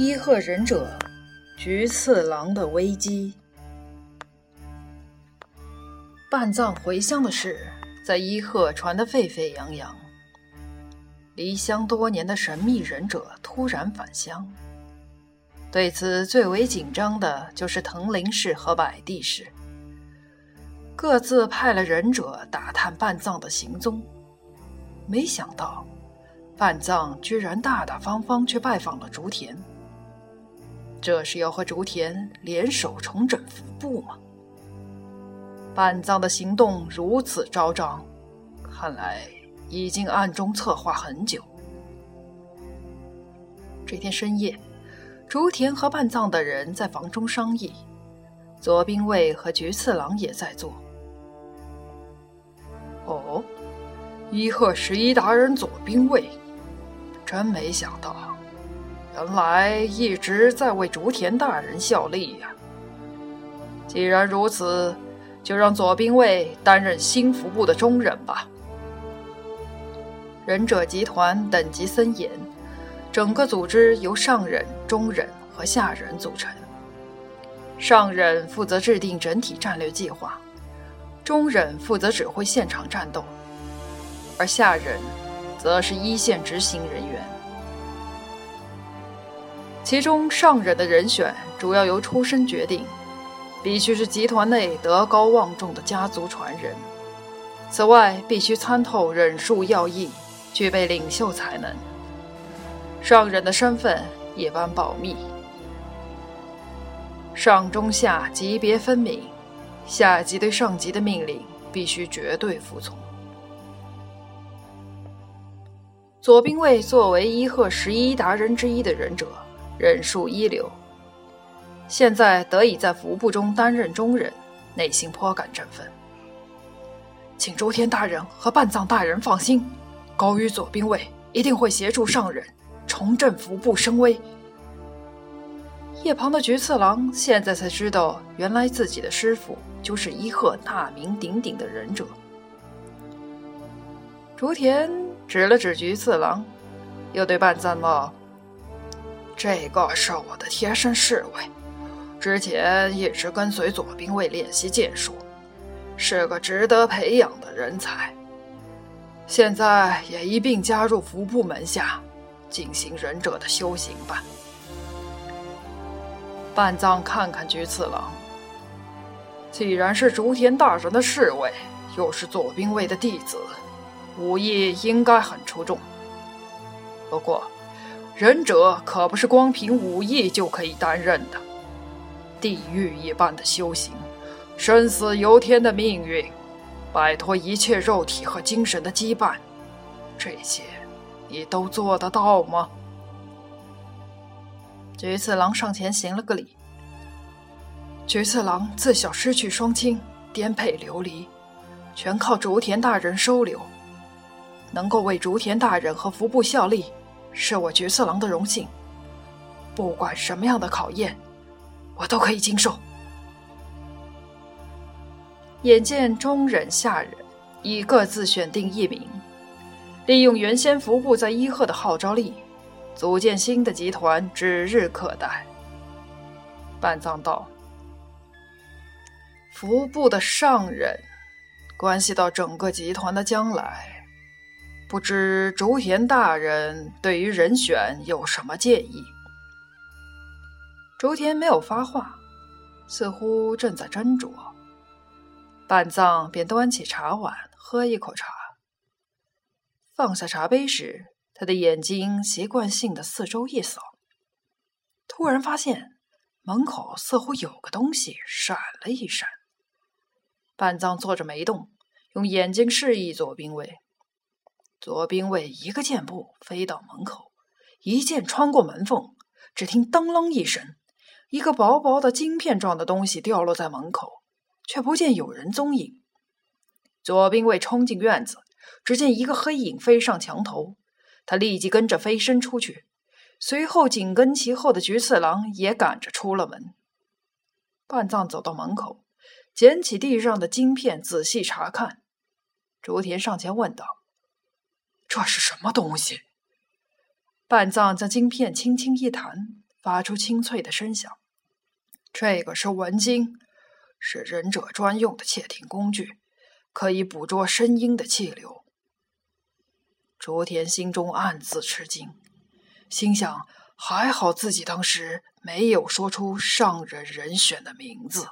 伊贺忍者菊次郎的危机。半藏回乡的事在伊贺传得沸沸扬扬。离乡多年的神秘忍者突然返乡，对此最为紧张的就是藤林氏和百地氏，各自派了忍者打探半藏的行踪。没想到，半藏居然大大方方去拜访了竹田。这是要和竹田联手重整服部吗？半藏的行动如此昭彰，看来已经暗中策划很久。这天深夜，竹田和半藏的人在房中商议，左兵卫和菊次郎也在座。哦。伊贺十一达人左兵卫，真没想到，原来一直在为竹田大人效力呀。既然如此，就让左兵卫担任新服部的中忍吧。忍者集团等级森严，整个组织由上忍、中忍和下忍组成。上忍负责制定整体战略计划，中忍负责指挥现场战斗。而下忍，则是一线执行人员。其中上忍的人选主要由出身决定，必须是集团内德高望重的家族传人。此外，必须参透忍术要义，具备领袖才能。上忍的身份一般保密，上中下级别分明，下级对上级的命令必须绝对服从。左兵卫作为伊贺十一达人之一的忍者，忍术一流。现在得以在服部中担任中忍，内心颇感振奋。请周天大人和半藏大人放心，高于左兵卫一定会协助上忍重振服部声威。一旁的菊次郎现在才知道，原来自己的师傅就是伊贺大名鼎鼎的忍者。竹田。指了指菊次郎，又对半藏道：“这个是我的贴身侍卫，之前一直跟随左兵卫练习剑术，是个值得培养的人才。现在也一并加入服部门下，进行忍者的修行吧。”半藏看看菊次郎，既然是竹田大人的侍卫，又是左兵卫的弟子。武艺应该很出众，不过忍者可不是光凭武艺就可以担任的。地狱一般的修行，生死由天的命运，摆脱一切肉体和精神的羁绊，这些你都做得到吗？菊次郎上前行了个礼。菊次郎自小失去双亲，颠沛流离，全靠竹田大人收留。能够为竹田大人和服部效力，是我菊次郎的荣幸。不管什么样的考验，我都可以经受。眼见中忍、下忍已各自选定一名，利用原先服部在伊贺的号召力，组建新的集团指日可待。半藏道：“服部的上忍，关系到整个集团的将来。”不知竹田大人对于人选有什么建议？竹田没有发话，似乎正在斟酌。半藏便端起茶碗，喝一口茶。放下茶杯时，他的眼睛习惯性的四周一扫，突然发现门口似乎有个东西闪了一闪。半藏坐着没动，用眼睛示意左兵卫。左兵卫一个箭步飞到门口，一箭穿过门缝，只听“当啷”一声，一个薄薄的晶片状的东西掉落在门口，却不见有人踪影。左兵卫冲进院子，只见一个黑影飞上墙头，他立即跟着飞身出去，随后紧跟其后的菊次郎也赶着出了门。半藏走到门口，捡起地上的晶片仔细查看。竹田上前问道。这是什么东西？半藏将晶片轻轻一弹，发出清脆的声响。这个是文晶，是忍者专用的窃听工具，可以捕捉声音的气流。竹田心中暗自吃惊，心想：还好自己当时没有说出上忍人选的名字。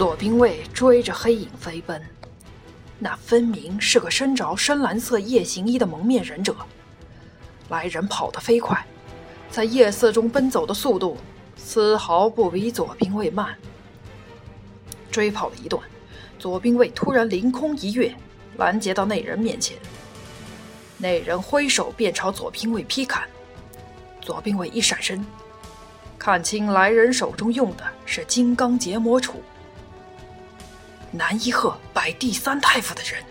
左兵卫追着黑影飞奔，那分明是个身着深蓝色夜行衣的蒙面忍者。来人跑得飞快，在夜色中奔走的速度丝毫不比左兵卫慢。追跑了一段，左兵卫突然凌空一跃，拦截到那人面前。那人挥手便朝左兵卫劈砍，左兵卫一闪身，看清来人手中用的是金刚结魔杵。南一鹤摆第三太傅的人，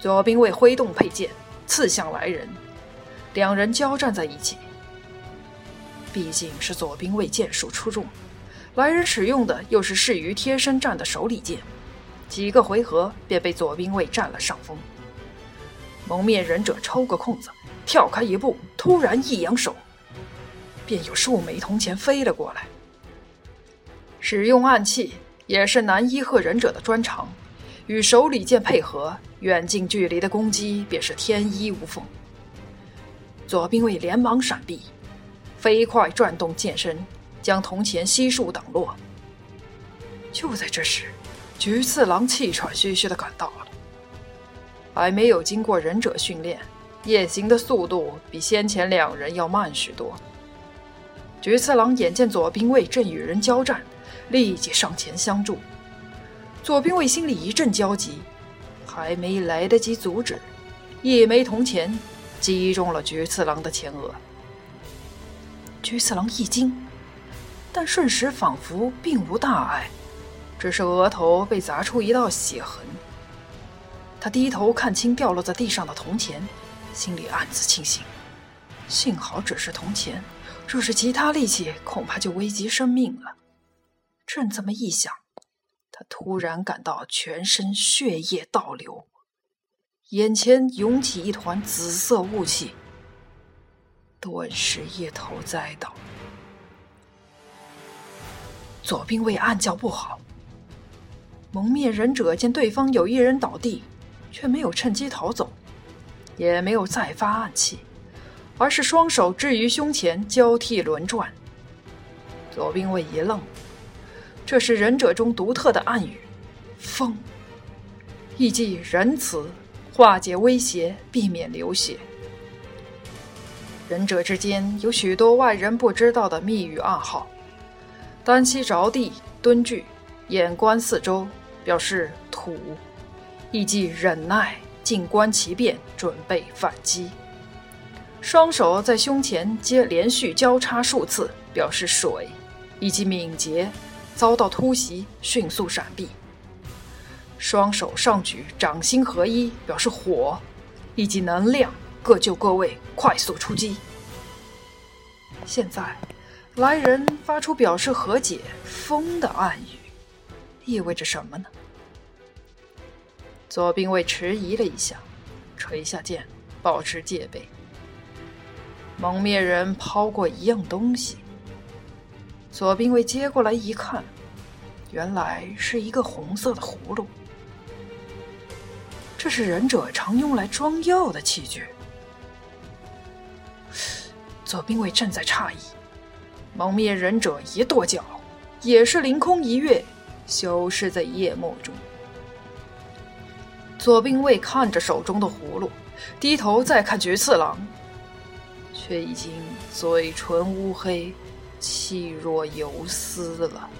左兵卫挥动佩剑刺向来人，两人交战在一起。毕竟是左兵卫剑术出众，来人使用的又是适于贴身战的手里剑，几个回合便被左兵卫占了上风。蒙面忍者抽个空子，跳开一步，突然一扬手，便有数枚铜钱飞了过来。使用暗器。也是男一贺忍者的专长，与手里剑配合，远近距离的攻击便是天衣无缝。左兵卫连忙闪避，飞快转动剑身，将铜钱悉数挡落。就在这时，菊次郎气喘吁吁地赶到了。还没有经过忍者训练，夜行的速度比先前两人要慢许多。菊次郎眼见左兵卫正与人交战。立即上前相助，左兵卫心里一阵焦急，还没来得及阻止，一枚铜钱击中了菊次郎的前额。菊次郎一惊，但瞬时仿佛并无大碍，只是额头被砸出一道血痕。他低头看清掉落在地上的铜钱，心里暗自庆幸，幸好只是铜钱，若是其他利器，恐怕就危及生命了。正这么一想，他突然感到全身血液倒流，眼前涌起一团紫色雾气，顿时一头栽倒。左兵卫暗叫不好，蒙面忍者见对方有一人倒地，却没有趁机逃走，也没有再发暗器，而是双手置于胸前交替轮转。左兵卫一愣。这是忍者中独特的暗语，“风”，意即仁慈，化解威胁，避免流血。忍者之间有许多外人不知道的密语暗号。单膝着地，蹲踞，眼观四周，表示土，意即忍耐，静观其变，准备反击。双手在胸前接连续交叉数次，表示水，以及敏捷。遭到突袭，迅速闪避。双手上举，掌心合一，表示火，以及能量，各就各位，快速出击。现在，来人发出表示和解“风”的暗语，意味着什么呢？左兵卫迟疑了一下，垂下剑，保持戒备。蒙面人抛过一样东西。左兵卫接过来一看，原来是一个红色的葫芦。这是忍者常用来装药的器具。左兵卫正在诧异，蒙面忍者一跺脚，也是凌空一跃，消失在夜幕中。左兵卫看着手中的葫芦，低头再看菊次郎，却已经嘴唇乌黑。气若游丝了。